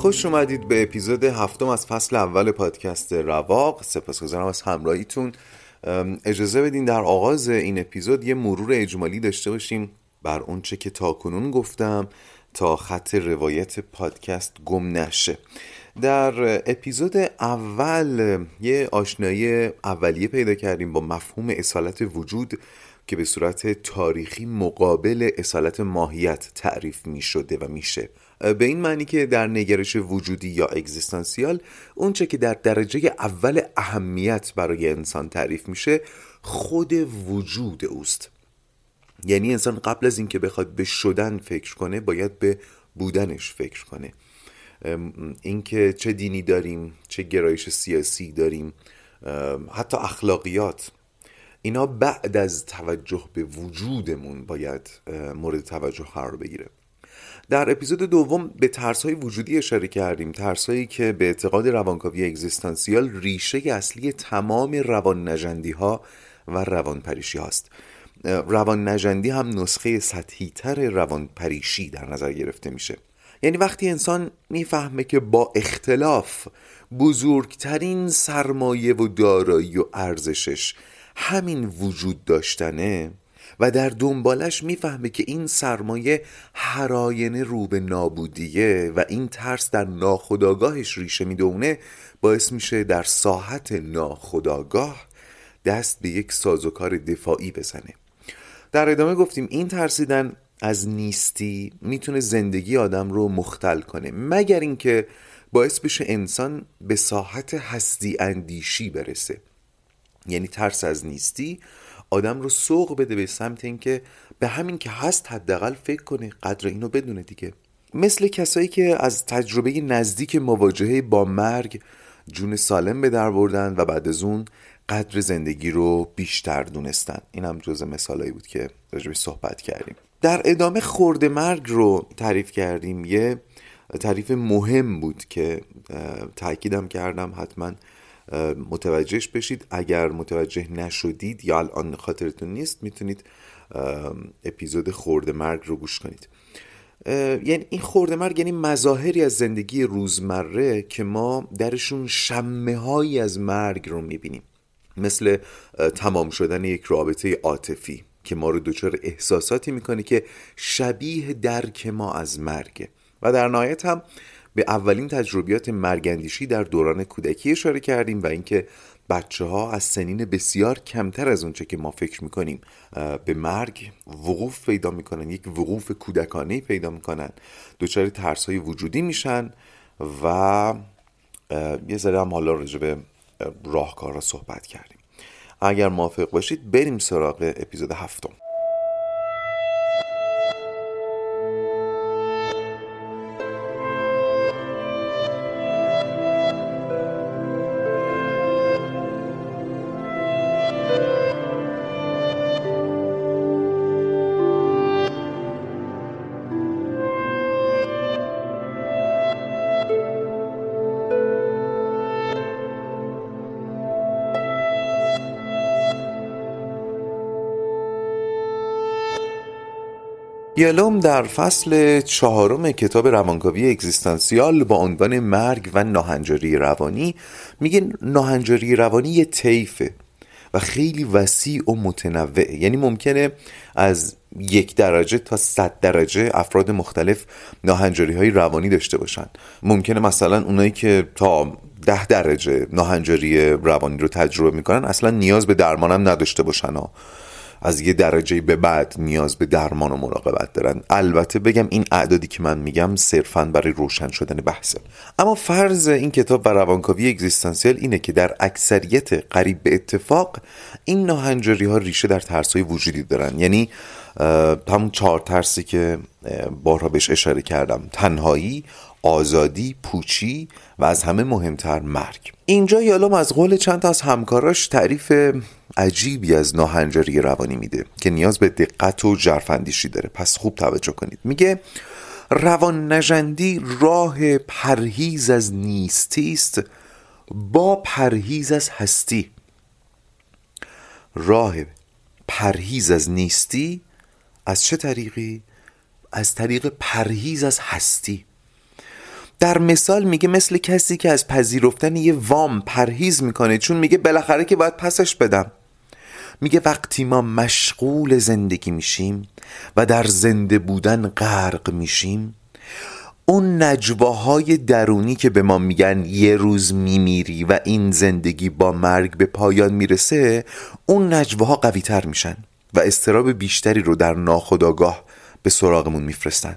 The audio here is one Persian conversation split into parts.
خوش اومدید به اپیزود هفتم از فصل اول پادکست رواق. سپاسگزارم از همراهیتون. اجازه بدین در آغاز این اپیزود یه مرور اجمالی داشته باشیم بر اونچه که تا کنون گفتم تا خط روایت پادکست گم نشه. در اپیزود اول یه آشنایی اولیه پیدا کردیم با مفهوم اصالت وجود که به صورت تاریخی مقابل اصالت ماهیت تعریف می شده و میشه. به این معنی که در نگرش وجودی یا اگزیستانسیال اونچه که در درجه اول اهمیت برای انسان تعریف میشه خود وجود اوست. یعنی انسان قبل از اینکه بخواد به شدن فکر کنه باید به بودنش فکر کنه. اینکه چه دینی داریم چه گرایش سیاسی داریم حتی اخلاقیات اینا بعد از توجه به وجودمون باید مورد توجه قرار بگیره. در اپیزود دوم به ترس های وجودی اشاره کردیم. ترس هایی که به اعتقاد روانکاوی اگزیستانسیال ریشه اصلی تمام روان نجندی ها و روان پریشی هاست. روان نجندی هم نسخه سطحی تر روان پریشی در نظر گرفته میشه. یعنی وقتی انسان می‌فهمه که با اختلاف بزرگترین سرمایه و دارایی و ارزشش همین وجود داشتنه و در دنبالش می‌فهمه که این سرمایه هراینه رو به نابودیه و این ترس در ناخداگاهش ریشه می‌دونه باعث میشه در ساحت ناخداگاه دست به یک سازوکار دفاعی بزنه. در ادامه گفتیم این ترسیدن از نیستی می‌تونه زندگی آدم رو مختل کنه مگر اینکه باعث بشه انسان به ساحت هستی اندیشی برسه. یعنی ترس از نیستی آدم رو سوق بده به سمت اینکه به همین که هست حداقل فکر کنه قدر اینو بدونه دیگه. مثل کسایی که از تجربه نزدیک مواجهه با مرگ جون سالم به در بردن و بعد از اون قدر زندگی رو بیشتر دونستن. این هم جز مثالایی بود که راجبش صحبت کردیم. در ادامه خورده مرگ رو تعریف کردیم. یه تعریف مهم بود که تاکیدم کردم حتما متوجهش بشید. اگر متوجه نشدید یا الان خاطرتون نیست می‌تونید اپیزود خورده مرگ رو گوش کنید. یعنی این خورده مرگ یعنی مظاهری از زندگی روزمره که ما درشون شمه هایی از مرگ رو می‌بینیم. مثل تمام شدن یک رابطه عاطفی که ما رو دچار احساساتی می‌کنه که شبیه درک ما از مرگه. و در نهایت هم به اولین تجربیات مرگندیشی در دوران کودکی اشاره کردیم و اینکه بچه ها از سنین بسیار کمتر از اونچه که ما فکر می‌کنیم به مرگ وقوف پیدا می‌کنن یک وقوف کودکانه پیدا می‌کنن. دچار ترس های وجودی میشن و یه ذره هم حالا راجع به راهکار صحبت کردیم. اگر موافق باشید بریم سراغ اپیزود هفتم. یالوم در فصل چهارم کتاب روانکاوی اگزیستانسیال با عنوان مرگ و ناهنجاری روانی میگه ناهنجاری روانی یه طیفه و خیلی وسیع و متنوعه. یعنی ممکنه از یک درجه تا صد درجه افراد مختلف ناهنجاری های روانی داشته باشن. ممکنه مثلا اونایی که تا ده درجه ناهنجاری روانی رو تجربه می‌کنن اصلا نیاز به درمانم نداشته باشن از یه درجه به بعد نیاز به درمان و مراقبت دارن. البته بگم این اعدادی که من میگم صرفا برای روشن شدن بحثه. اما فرض این کتاب و روانکاوی اگزیستانسیل اینه که در اکثریت قریب به اتفاق این ناهنجاری ها ریشه در ترس های وجودی دارن. یعنی همون چهار ترسی که بارها بهش اشاره کردم. تنهایی آزادی پوچی و از همه مهمتر مرگ. اینجا یالوم از قول چند تا از همکاراش تعریف عجیبی از ناهنجاری روانی میده که نیاز به دقت و جرفندیشی داره. پس خوب توجه کنید. میگه روان نجندی راه پرهیز از نیستی است با پرهیز از هستی. راه پرهیز از نیستی از چه طریقی؟ از طریق پرهیز از هستی. در مثال میگه مثل کسی که از پذیرفتن یه وام پرهیز می‌کنه چون میگه بالاخره که باید پسش بدم. میگه وقتی ما مشغول زندگی میشیم و در زنده بودن غرق میشیم اون نجواهای درونی که به ما میگن یه روز میمیری و این زندگی با مرگ به پایان می‌رسه اون نجواها قوی تر میشن و استراب بیشتری رو در ناخودآگاه به سراغمون میفرستن.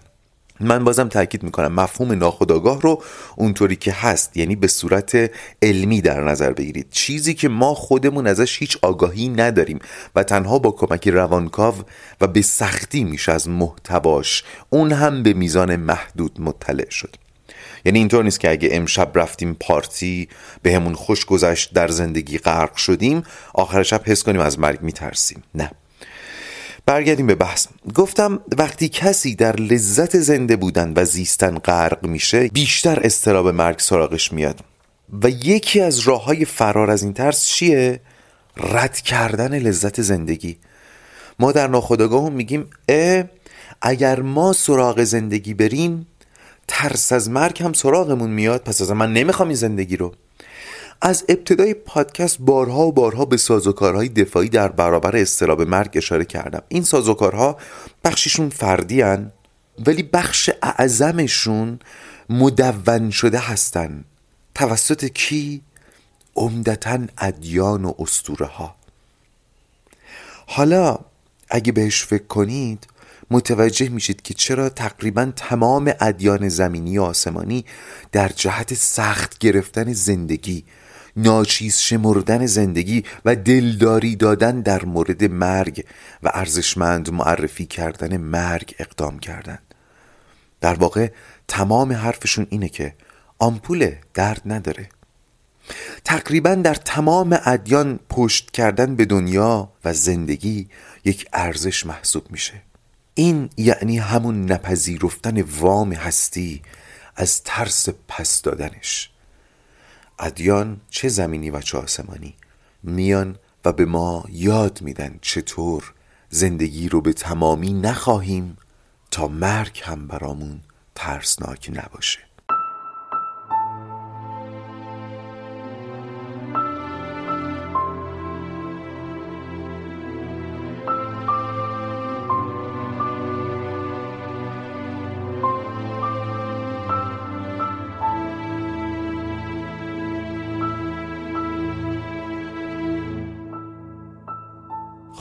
من بازم تاکید می‌کنم مفهوم ناخودآگاه رو اونطوری که هست یعنی به صورت علمی در نظر بگیرید. چیزی که ما خودمون ازش هیچ آگاهی نداریم و تنها با کمک روانکاو و به سختی میشه از محتواش اون هم به میزان محدود مطلع شد. یعنی اینطور نیست که اگه امشب رفتیم پارتی به همون خوش گذشت در زندگی غرق شدیم آخر شب حس کنیم از مرگ میترسیم. نه. برگردیم به بحث. گفتم وقتی کسی در لذت زنده بودن و زیستن غرق میشه بیشتر استراب مرگ سراغش میاد. و یکی از راه های فرار از این ترس چیه؟ رد کردن لذت زندگی. ما در ناخودآگاه میگیم اه اگر ما سراغ زندگی بریم ترس از مرگ هم سراغمون میاد. پس از من نمی‌خوام این زندگی رو. از ابتدای پادکست بارها و بارها به سازوکارهای دفاعی در برابر استراب مرگ اشاره کردم. این سازوکارها بخششون فردی هن ولی بخش اعظمشون مدون شده هستن. توسط کی؟ عمدتا ادیان و استوره ها حالا اگه بهش فکر کنید متوجه میشید که چرا تقریبا تمام ادیان زمینی و آسمانی در جهت سخت گرفتن زندگی ناچیز شمردن زندگی و دلداری دادن در مورد مرگ و ارزشمند معرفی کردن مرگ اقدام کردند. در واقع تمام حرفشون اینه که آمپول درد نداره. تقریبا در تمام ادیان پشت کردن به دنیا و زندگی یک ارزش محسوب میشه. این یعنی همون نپذیرفتن وام هستی از ترس پس دادنش. ادیان چه زمینی و چه آسمانی؟ میان و به ما یاد میدن چطور زندگی رو به تمامی نخواهیم تا مرگ هم برامون ترسناک نباشه.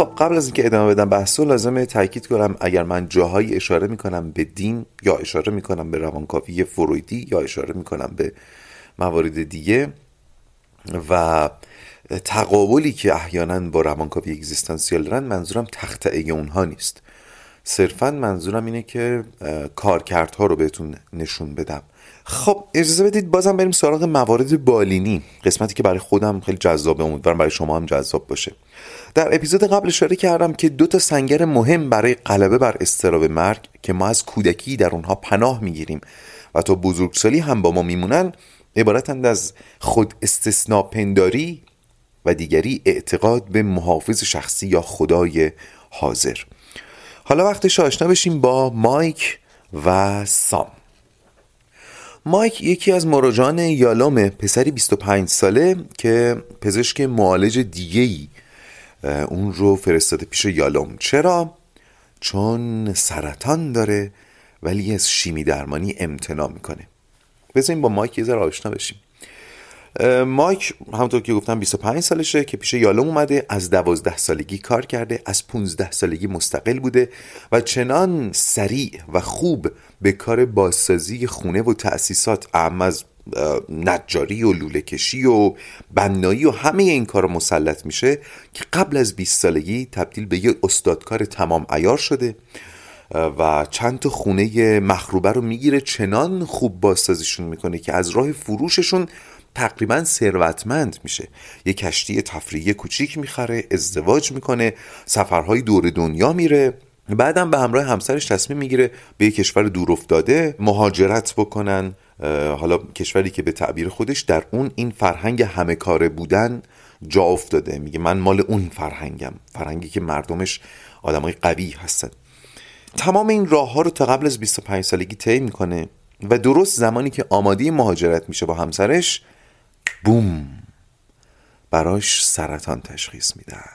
خب قبل از اینکه ادامه بدم بحثو لازمه تاکید کنم اگر من جاهایی اشاره می‌کنم به دین یا اشاره می‌کنم به روانکاوی فرویدی یا اشاره می‌کنم به موارد دیگه و تقابلی که احیانا با روانکاوی اگزیستانسیال دارن منظورم تخته اونها نیست. صرفا منظورم اینه که کارکردها رو بهتون نشون بدم. خب اجازه بدید بازم بریم سراغ موارد بالینی قسمتی که برای خودم خیلی جذابه امیدوارم برای شما هم جذاب باشه. در اپیزود قبل اشاره کردم که دو تا سنگر مهم برای غلبه بر استراب مرگ که ما از کودکی در اونها پناه می‌گیریم و تا بزرگسالی هم با ما میمونن عبارتند از خود استثناء پنداری و دیگری اعتقاد به محافظ شخصی یا خدای حاضر. حالا وقتش آشنا بشیم با مایک و سام. مایک یکی از مراجعان یالوم پسری 25 ساله که پزشک معالج دیگه اون رو فرستاده پیش یالوم. چرا؟ چون سرطان داره ولی از شیمی درمانی امتناع می‌کنه. بذاریم با مایک یه ذره آشنا بشیم. مایک همونطور که گفتم 25 سالشه که پیش یالوم اومده از 12 سالگی کار کرده از 15 سالگی مستقل بوده و چنان سریع و خوب به کار بازسازی خونه و تأسیسات اهم از نجاری و لوله کشی و بنایی و همه این کار مسلط میشه که قبل از 20 سالگی تبدیل به یه استادکار تمام ایار شده و چند تا خونه مخروبه رو می‌گیره چنان خوب بازسازیشون می‌کنه که از راه فروششون تقریبا ثروتمند میشه. یه کشتی تفریحی کوچیک می‌خره ازدواج می‌کنه سفرهای دور دنیا میره بعدم به همراه همسرش تصمیم می‌گیره به یه کشور دور افتاده مهاجرت بکنن. حالا کشوری که به تعبیر خودش در اون این فرهنگ همه کاره بودن جا افتاده. میگه من مال اون فرهنگم فرهنگی که مردمش آدمای قوی هستن. تمام این راه ها رو تا قبل از 25 سالگی طی می‌کنه و درست زمانی که آماده مهاجرت میشه با همسرش بوم براش سرطان تشخیص میدن.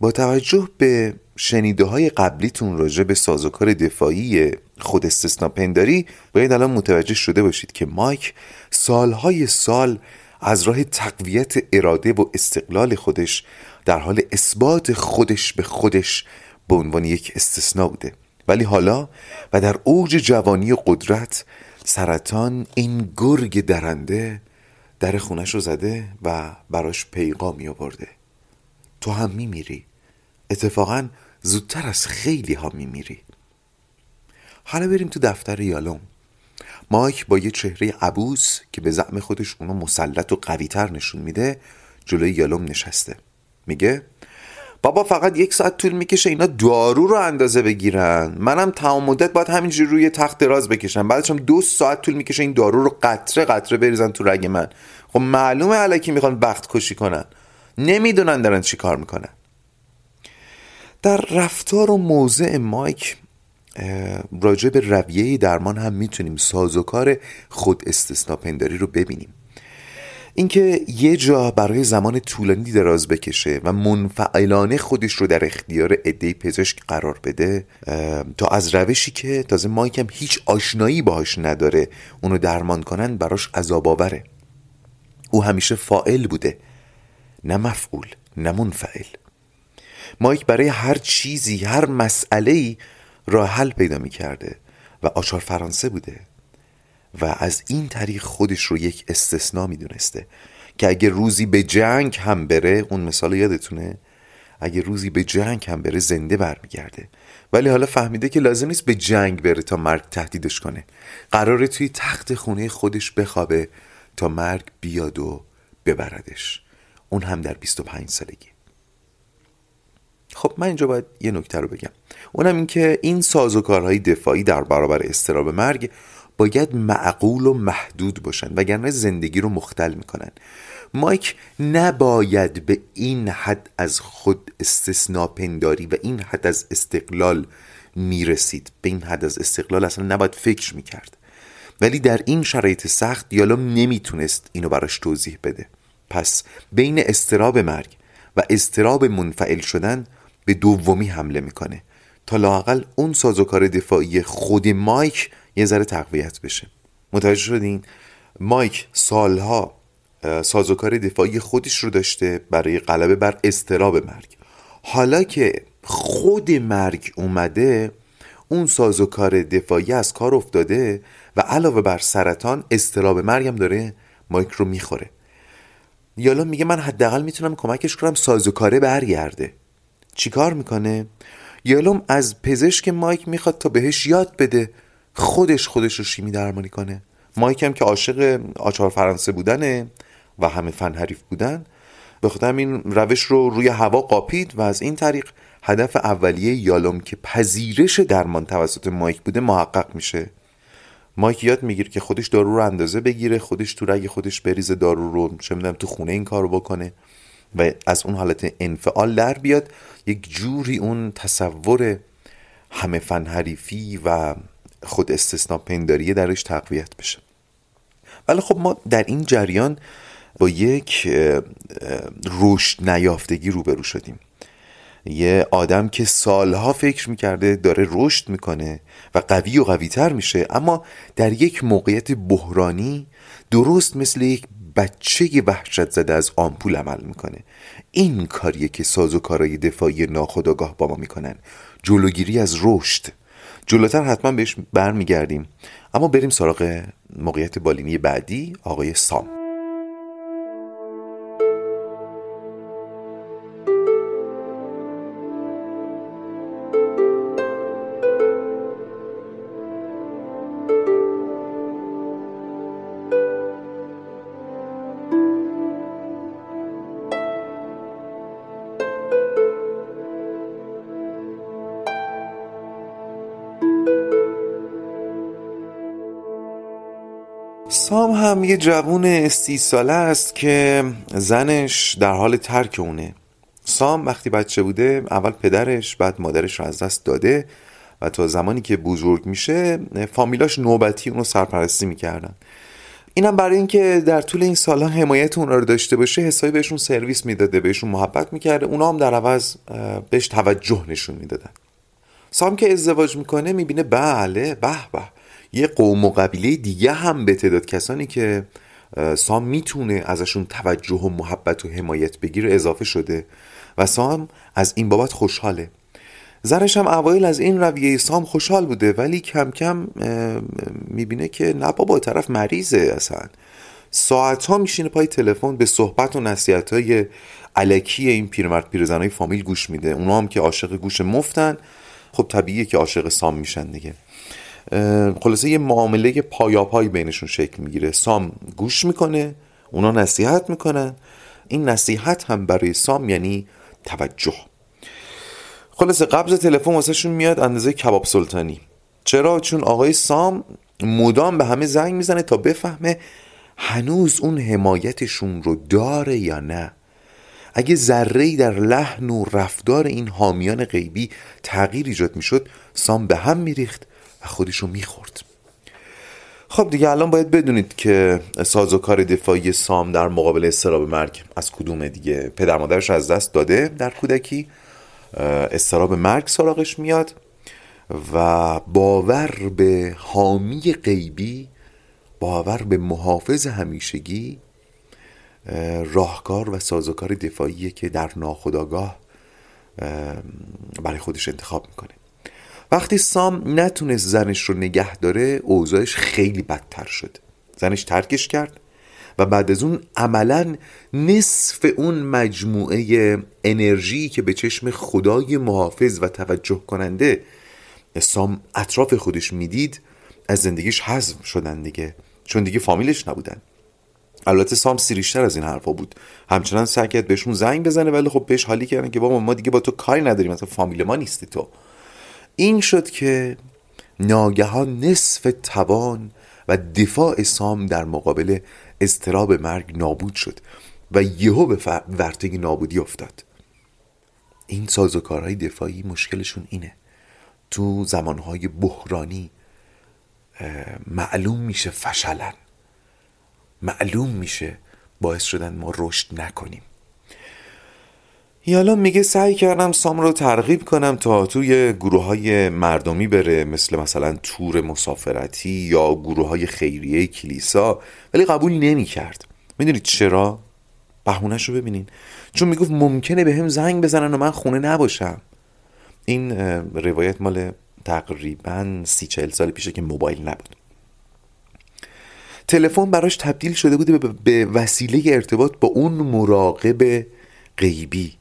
با توجه به شنیده های قبلیتون راجع به سازوکار دفاعی خود استثنا پنداری باید الان متوجه شده باشید که مایک سالهای سال از راه تقویت اراده و استقلال خودش در حال اثبات خودش به خودش به عنوان یک استثنا بوده. ولی حالا و در اوج جوانی قدرت سرطان این گرگ درنده در خونش رو زده و براش پیغامی آورده. تو هم میمیری. اتفاقا زودتر از خیلی ها میمیری. حالا بریم تو دفتر یالوم. مایک با یه چهره عبوس که به زعم خودش اونو مسلط و قویتر نشون میده جلوی یالوم نشسته. میگه بابا فقط یک ساعت طول می‌کشه اینا دارو رو اندازه بگیرن. منم تمام مدت باید همینجوری روی تخت دراز بکشم. بعدش هم دو ساعت طول می‌کشه این دارو رو قطره قطره بریزن تو رگ من. خب معلومه علکی می‌خوان وقت کشی کنن. نمی‌دونن دارن چی کار می‌کنن. در رفتار و موضع مایک راجع به رویه درمان هم می‌تونیم سازوکار خود پنداری رو ببینیم. اینکه یه جا برای زمان طولانی دراز بکشه و منفعلانه خودش رو در اختیار عده پزشک قرار بده تا از روشی که تازه مایک هم هیچ آشنایی باهاش نداره اونو درمان کنن براش عذاب آوره. او همیشه فائل بوده نه مفعول نه منفعل. مایک برای هر چیزی هر مسئله ای راه حل پیدا می کرده و آچار فرانسه بوده و از این طریق خودش رو یک استثنا می دونسته که اگه روزی به جنگ هم بره اون مثال یادتونه؟ اگه روزی به جنگ هم بره زنده برمیگرده. ولی حالا فهمیده که لازم نیست به جنگ بره تا مرگ تهدیدش کنه. قراره توی تخت خونه خودش بخوابه تا مرگ بیاد و ببردش. اون هم در 25 سالگی. خب من اینجا باید یه نکته رو بگم. اونم این که این سازوکارهای دفاعی در برابر استراب مرگ باید معقول و محدود باشن وگرنه زندگی رو مختل می‌کنن. مایک نباید به این حد از خود استثنا پنداری و این حد از استقلال می‌رسید. به این حد از استقلال اصلا نباید فکر می‌کرد. ولی در این شرایط سخت دیالوم نمی‌تونست اینو براش توضیح بده. پس بین استراب مرگ و استراب منفعل شدن به دومی حمله می‌کنه. تا لاقل اون سازوکار دفاعی خود مایک یه ذره تقویت بشه. متوجه شدین؟ مایک سالها سازوکار دفاعی خودش رو داشته برای غلبه بر استراب مرگ. حالا که خود مرگ اومده اون سازوکار دفاعی از کار افتاده و علاوه بر سرطان استراب مرگم داره مایک رو می‌خوره. یالا میگه من حداقل می‌تونم کمکش کنم سازوکاره برگرده. چیکار می‌کنه؟ یالوم از پزشک مایک می‌خواد تا بهش یاد بده خودش خودش رو شیمی درمانی کنه. مایک هم که عاشق آچار فرانسه بودنه و همه فن حریف بودن. به این روش رو روی هوا قاپید و از این طریق هدف اولیه یالوم که پذیرش درمان توسط مایک بوده محقق میشه. مایک یاد می‌گیره که خودش دارو رو اندازه بگیره خودش تو رگ خودش بریزه دارو رو چه می‌دونم تو خونه این کارو بکنه. و از اون حالت انفعال در بیاد یک جوری اون تصور همه فن حریفی و خود استثنا پنداریه درش تقویت بشه. ولی خب ما در این جریان با یک رشد نیافتگی روبرو شدیم. یه آدم که سالها فکر می‌کرده داره رشد می‌کنه و قوی و قویتر میشه اما در یک موقعیت بحرانی درست مثل یک بچه وحشت زده از آمپول عمل می‌کنه. این کاریه که ساز و کارای دفاعی ناخداگاه با ما می‌کنن. جلوگیری از رشد. جلوتر حتما بهش برمیگردیم. اما بریم سراغ موقعیت بالینی بعدی آقای سام. سام هم یه جوون سی ساله است که زنش در حال ترک اونه. سام وقتی بچه بوده اول پدرش بعد مادرش رو از دست داده و تا زمانی که بزرگ میشه فامیلاش نوبتی اونو سرپرستی می‌کردن. اینم برای اینکه در طول این سالها حمایت اون رو داشته باشه حسابی بهشون سرویس می‌داده بهشون محبت می‌کرده اونا هم در عوض بهش توجه نشون می‌دادن. سام که ازدواج می‌کنه می‌بینه بله به به. یه قوم و قبیله دیگه هم به تعداد کسانی که سام می‌تونه ازشون توجه و محبت و حمایت بگیره اضافه شده و سام از این بابت خوشحاله. زنش هم اوایل از این رویه سام خوشحال بوده ولی کم کم می‌بینه که نه بابا طرف مریضه اصلا. ساعت ها میشینه پای تلفن به صحبت و نصیحت های علکی این پیرمرد پیرزنهای فامیل گوش میده. اونا هم که عاشق گوش مفتن خب طبیعیه که عاشق سام میشن دیگه. خلاصه یه معامله پایاپای بینشون شکل می‌گیره. سام گوش می‌کنه اونا نصیحت می‌کنن. این نصیحت هم برای سام یعنی توجه. خلاصه قبض تلفن واسهشون میاد اندازه کباب سلطانی. چرا؟ چون آقای سام مدام به همه زنگ می‌زنه تا بفهمه هنوز اون حمایتشون رو داره یا نه. اگه ذره در لحن و رفتار این حامیان غیبی تغییر ایجاد می‌شد سام به هم میریخت. خودش رو می‌خورد. خب دیگه الان باید بدونید که سازوکار دفاعی سام در مقابل استراب مرگ از کدومه دیگه. پدر مادرش از دست داده در کودکی. استراب مرگ سراغش میاد و باور به حامی غیبی باور به محافظ همیشگی راهکار و سازوکار دفاعیه که در ناخداگاه برای خودش انتخاب می‌کنه. وقتی سام نتونست زنش رو نگه داره اوضاعش خیلی بدتر شد. زنش ترکش کرد و بعد از اون عملا نصف اون مجموعه انرژی که به چشم خدای محافظ و توجه کننده سام اطراف خودش می‌دید از زندگیش حذف شدن دیگه. چون دیگه فامیلش نبودن. البته سام سیریشتر از این حرفا بود. همچنان سعی کرد بهشون زنگ بزنه ولی خب بهش حالی کردن که بابا ما دیگه با تو کاری نداریم مثلا فامیل ما نیستی تو. این شد که ناگهان نصف توان و دفاع سام در مقابل استراب مرگ نابود شد و یهو به ورطه نابودی افتاد. این سازوکارهای دفاعی مشکلشون اینه. تو زمانهای بحرانی معلوم میشه فشلن. معلوم میشه باعث شدن ما رشد نکنیم. یالا میگه سعی کردم سام رو ترغیب کنم تا توی گروه های مردمی بره مثل مثلا تور مسافرتی یا گروه های خیریه کلیسا. ولی قبول نمی کرد می‌دونید چرا؟ بهونش رو ببینین. چون می‌گفت ممکنه به هم زنگ بزنن و من خونه نباشم. این روایت مال تقریبا سی چهل سال پیشه که موبایل نبود. تلفن براش تبدیل شده بوده به وسیله ارتباط با اون مراقب غیبی.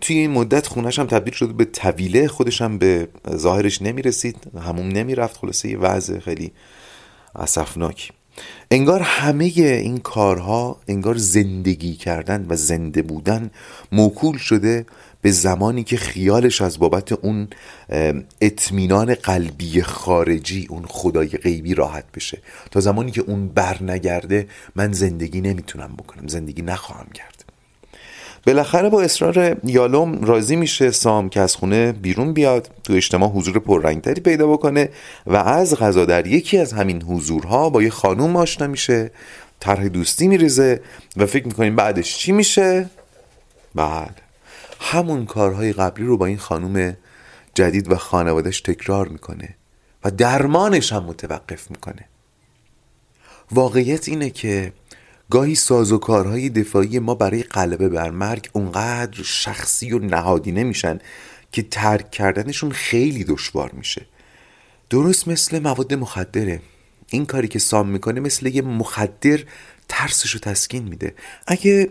توی این مدت خونش هم تبدیل شده به طویله خودش هم به ظاهرش نمی‌رسید همون نمی‌رفت خلاصه یه وضع خیلی اصفناکی انگار همه این کارها انگار زندگی کردن و زنده بودن موکول شده به زمانی که خیالش از بابت اون اطمینان قلبی خارجی اون خدای غیبی راحت بشه. تا زمانی که اون بر نگرده من زندگی نمی‌تونم بکنم زندگی نخواهم کرد. بالاخره با اصرار یالوم راضی میشه سام که از خونه بیرون بیاد تو اجتماع حضور پررنگتری پیدا بکنه و از غذا در یکی از همین حضورها با یه خانوم آشنا میشه طرح دوستی میریزه و فکر می‌کنیم بعدش چی میشه؟ بعد همون کارهای قبلی رو با این خانوم جدید و خانوادش تکرار می‌کنه و درمانش هم متوقف می‌کنه. واقعیت اینه که گاهی سازوکارهای دفاعی ما برای غلبه بر مرگ اونقدر شخصی و نهادینه میشن که ترک کردنشون خیلی دشوار میشه. درست مثل مواد مخدره. این کاری که سام می‌کنه مثل یه مخدر ترسش رو تسکین میده. اگه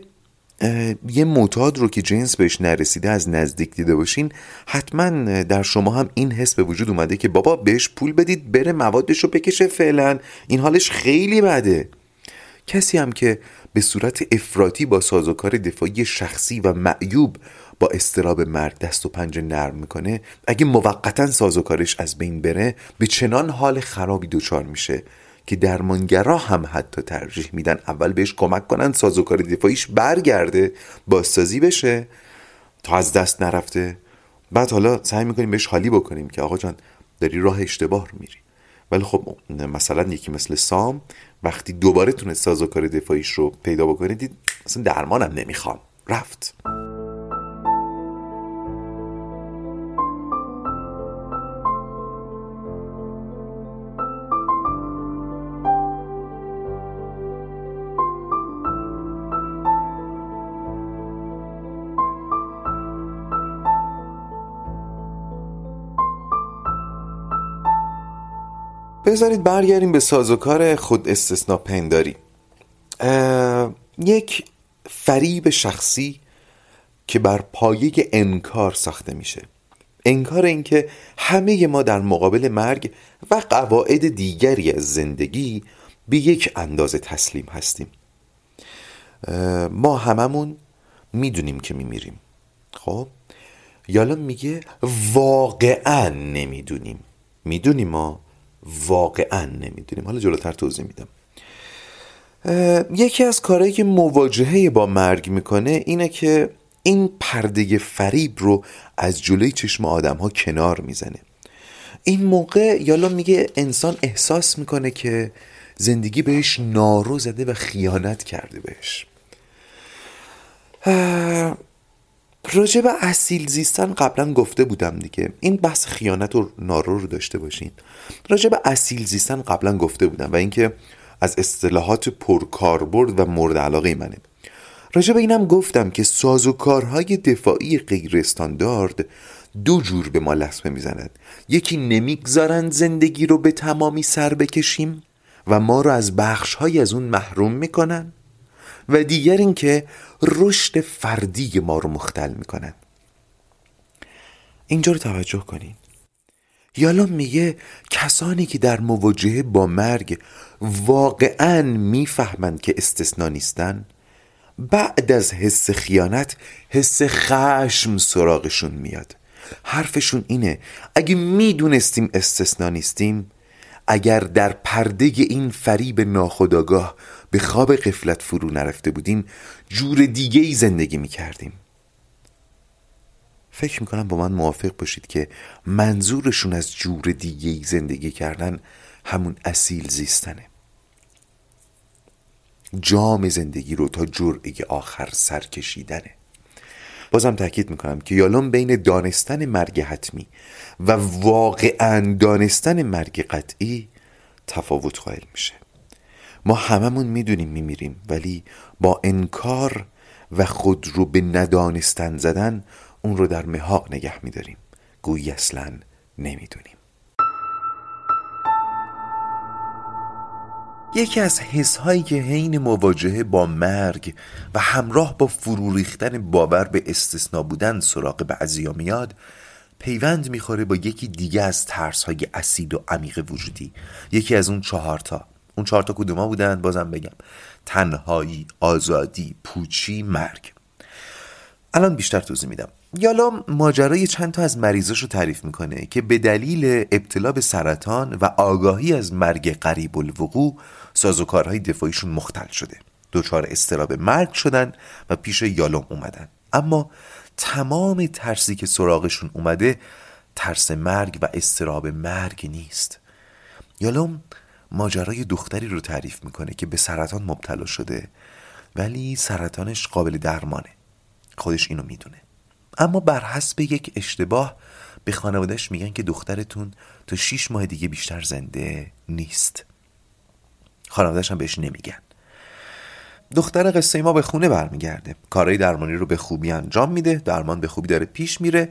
یه معتاد رو که جنس بهش نرسیده از نزدیک دیده باشین حتما در شما هم این حس به وجود اومده که بابا بهش پول بدید بره موادش رو بکشه فعلا. این حالش خیلی بده. کسی هم که به صورت افراطی با سازوکار دفاعی شخصی و معیوب با استراب مرگ دست و پنجه نرم می‌کنه اگه موقتا سازوکارش از بین بره به چنان حال خرابی دچار میشه که درمانگرا هم حتی ترجیح میدن اول بهش کمک کنن سازوکار دفاعیش برگرده بازسازی بشه تا از دست نرفته. بعد حالا سعی می‌کنیم بهش حالی بکنیم که آقا جان داری راه اشتباه رو میری. ولی خب مثلا یکی مثل سام وقتی دوباره تونست سازوکار دفاعیش رو پیدا بکنه دید اصلا درمانم نمی‌خوام. رفت. بذارید برگردیم به سازوکار خود استثنا پنداری. یک فریب شخصی که بر پایه انکار ساخته میشه. انکار اینکه همه ما در مقابل مرگ و قواعد دیگری از زندگی به یک اندازه تسلیم هستیم. ما هممون می‌دونیم که میمیریم. خب؟ یالا میگه واقعا نمی‌دونیم. می‌دونیم ما؟ واقعا نمی‌دونیم. حالا جلوتر توضیح میدم. یکی از کارهایی که مواجهه با مرگ می‌کنه اینه که این پرده فریب رو از جلوی چشم آدم ها کنار می‌زنه. این موقع یالا میگه انسان احساس می‌کنه که زندگی بهش نارو زده و خیانت کرده بهش. راجع به اصیل زیستن قبلا گفته بودم دیگه. این بحث خیانت و نارو رو داشته باشین. راجع به اصیل زیستن قبلا گفته بودم و اینکه از اصطلاحات پرکاربرد و مورد علاقه منه. راجع اینم گفتم که سازوکارهای دفاعی غیر استاندارد دو جور به ما لسمه می‌زنند یکی نمی‌گذارند زندگی رو به تمامی سر بکشیم و ما رو از بخشهایی از اون محروم می‌کنن. و دیگر اینکه رشد فردی ما رو مختل می‌کنن اینجا رو توجه کنین. یالا میگه کسانی که در مواجهه با مرگ واقعا می‌فهمند که استثنا نیستن بعد از حس خیانت حس خشم سراغشون میاد. حرفشون اینه اگه می‌دونستیم استثنا نیستیم اگر در پرده این فریب ناخداگاه به خواب قفلت فرو نرفته بودیم جور دیگه ای زندگی می کردیم فکر می‌کنم با من موافق باشید که منظورشون از جور دیگه ای زندگی کردن همون اصیل زیستنه. جام زندگی رو تا جرعه آخر سر کشیدنه. بازم تاکید می‌کنم که یالون بین دانستن مرگ حتمی و واقعا دانستن مرگ قطعی تفاوت قائل میشه. ما هممون می‌دونیم میمیریم ولی با انکار و خود رو به ندانستن زدن اون رو در محاق نگه میداریم. گویی اصلا نمی‌دونیم. یکی از حسهایی که حین مواجهه با مرگ و همراه با فرو ریختن باور به استثنا بودن سراغ بعضیا میاد پیوند می‌خوره با یکی دیگه از ترس های اسید و عمیق وجودی. یکی از اون چهارتا اون چهارتا کدوما بودن؟ بازم بگم. تنهایی آزادی پوچی مرگ. الان بیشتر توضیح میدم. یالا ماجرای چند تا از مریضاش رو تعریف می‌کنه که به دلیل ابتلا به سرطان و آگاهی از مرگ قریب الوقوع سازوکارهای دفاعیشون مختل شده. دچار استراب مرگ شدن و پیش یالوم اومدن. اما تمام ترسی که سراغشون اومده ترس مرگ و استراب مرگ نیست. یالوم ماجرای دختری رو تعریف می‌کنه که به سرطان مبتلا شده ولی سرطانش قابل درمانه. خودش اینو می‌دونه. اما بر حسب یک اشتباه به خانوادهش میگن که دخترتون تا شیش ماه دیگه بیشتر زنده نیست. خانوادهش هم بهش نمیگن. دختر قصه ما به خونه برمیگرده. کارهای درمانی رو به خوبی انجام میده درمان به خوبی داره پیش میره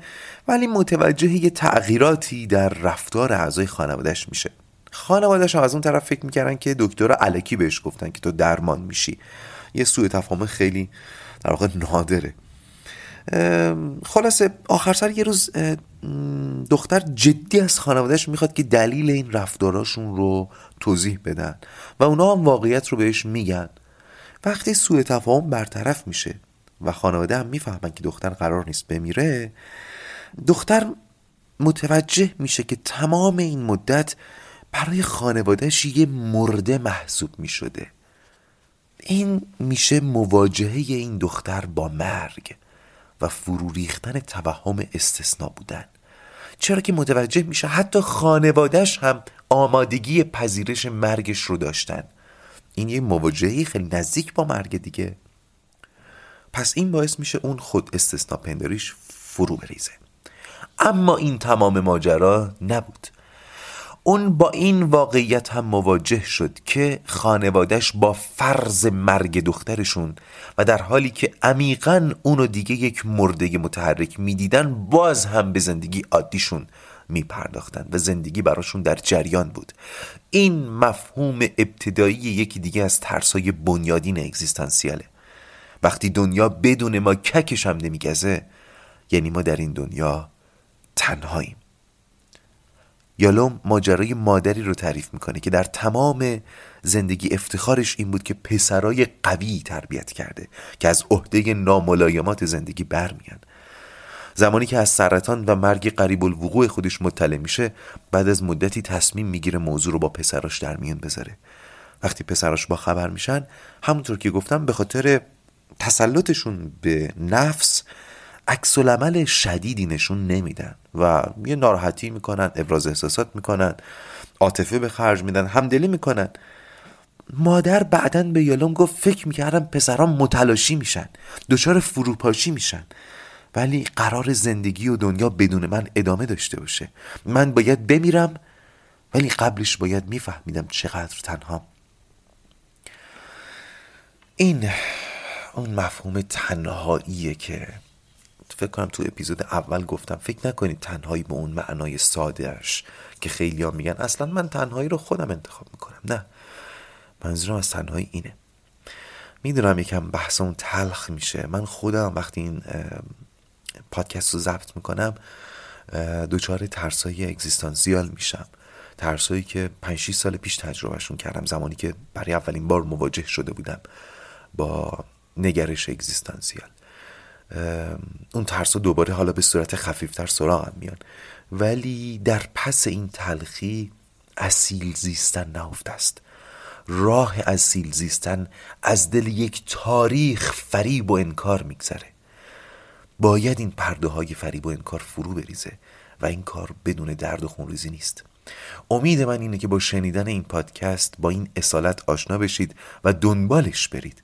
ولی متوجه یه تغییراتی در رفتار اعضای خانوادهش میشه. خانوادهش از اون طرف فکر می‌کردن که دکتر علکی بهش گفتن که تو درمان میشی. یه سوء تفاهم خیلی در واقع نادره. خلاصه آخر سر یه روز دختر جدی از خانوادهش می‌خواد که دلیل این رفتاراشون رو توضیح بدن و اونا هم واقعیت رو بهش میگن. وقتی سوء تفاهم برطرف میشه و خانواده هم می‌فهمن که دختر قرار نیست بمیره دختر متوجه میشه که تمام این مدت برای خانوادهش یه مرده محسوب می‌شده. این میشه مواجهه این دختر با مرگ. و فرو ریختن توهم استثنا بودن. چرا که متوجه میشه حتی خانوادهش هم آمادگی پذیرش مرگش رو داشتن. این یه مواجهه خیلی نزدیک با مرگ دیگه. پس این باعث میشه اون خود استثنا پنداریش فرو بریزه. اما این تمام ماجرا نبود. اون با این واقعیت هم مواجه شد که خانوادش با فرض مرگ دخترشون و در حالی که عمیقا اونو دیگه یک مرده متحرک می‌دیدن باز هم به زندگی عادیشون میپرداختن و زندگی براشون در جریان بود. این مفهوم ابتدایی یکی دیگه از ترسای بنیادین اگزیستانسیاله. وقتی دنیا بدون ما ککش هم نمیگزه یعنی ما در این دنیا تنهاییم. یالوم ماجرای مادری رو تعریف می‌کنه که در تمام زندگی افتخارش این بود که پسرای قوی تربیت کرده که از عهده ناملایمات زندگی برمیان. زمانی که از سرطان و مرگ قریب الوقوع خودش مطلع میشه بعد از مدتی تصمیم می‌گیره موضوع رو با پسراش در میان بذاره. وقتی پسراش با خبر میشن همونطور که گفتم به خاطر تسلطشون به نفس عکس العمل شدیدی نشون نمیدن و یه ناراحتی می‌کنن ابراز احساسات می‌کنن عاطفه به خرج میدن همدلی می‌کنن. مادر بعدا به یالوم گفت فکر می‌کردم پسران متلاشی میشن دچار فروپاشی میشن. ولی قرار زندگی و دنیا بدون من ادامه داشته باشه. من باید بمیرم ولی قبلش باید میفهمیدم چقدر تنها این اون مفهوم تنهاییه که فکر کنم تو اپیزود اول گفتم فکر نکنید تنهایی به اون معنای سادهش که خیلی ها میگن اصلا من تنهایی رو خودم انتخاب می‌کنم. نه. منظورم از تنهایی اینه. می‌دونم یکم بحث اون تلخ میشه. من خودم وقتی این پادکست رو ضبط می‌کنم دوچار ترسایی اگزیستانسیال میشم. ترسایی که 5 سال پیش تجربهشون کردم زمانی که برای اولین بار مواجه شده بودم با نگرش اگزیستانسیال. اون ترس دوباره حالا به صورت خفیفتر سراغم میان. ولی در پس این تلخی اصیل زیستن نهفته است. راه اصیل زیستن از دل یک تاریخ فریب و انکار میگذره. باید این پرده های فریب و انکار فرو بریزه و این کار بدون درد و خونریزی نیست. امید من اینه که با شنیدن این پادکست با این اصالت آشنا بشید و دنبالش برید.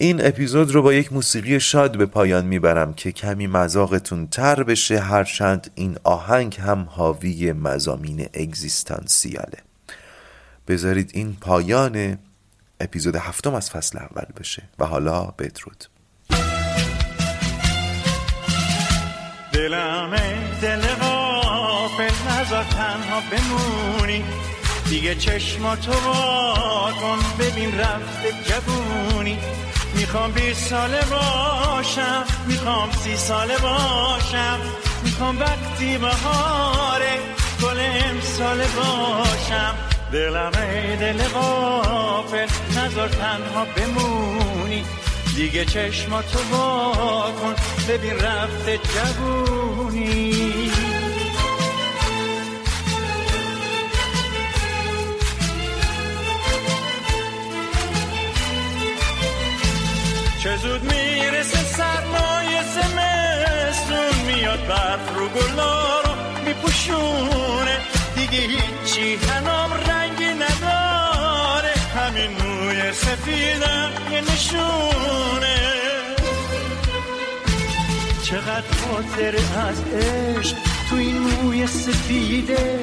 این اپیزود رو با یک موسیقی شاد به پایان می‌برم که کمی مذاقتون تر بشه هرچند این آهنگ هم حاوی مزامین اگزیستانسیاله. بذارید این پایان اپیزود هفتم از فصل اول بشه و حالا بدرود دلم دل غافل نزار تنها بمونی. دیگه چشماتو با کن ببین رفته جبونی می‌خوام بیست ساله باشم می‌خوام سی ساله باشم می‌خوام وقتی بهاره گل امساله باشم. دلم ای دل غافل نظر تنها بمونی دیگه چشماتو با کن ببین رفته جوونی. چه زود می‌رسه سرمایه زمستون میاد برف رو گلا میپوشونه. دیگه هیچی هنام رنگی نداره. همین موی سفیدم یه نشونه. چقدر خاطر از عشق تو این موی سفیده.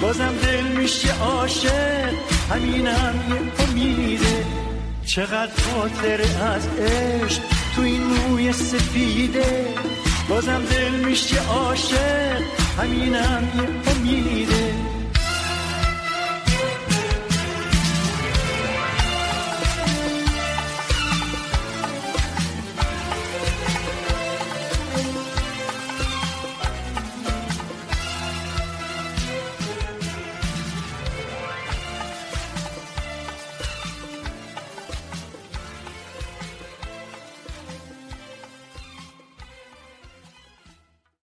بازم دل میشه عاشق همینم یه امیده. چقدر خاطر از عشق تو این موی سفیده. بازم دل میشه عاشق. همینم یه امیده.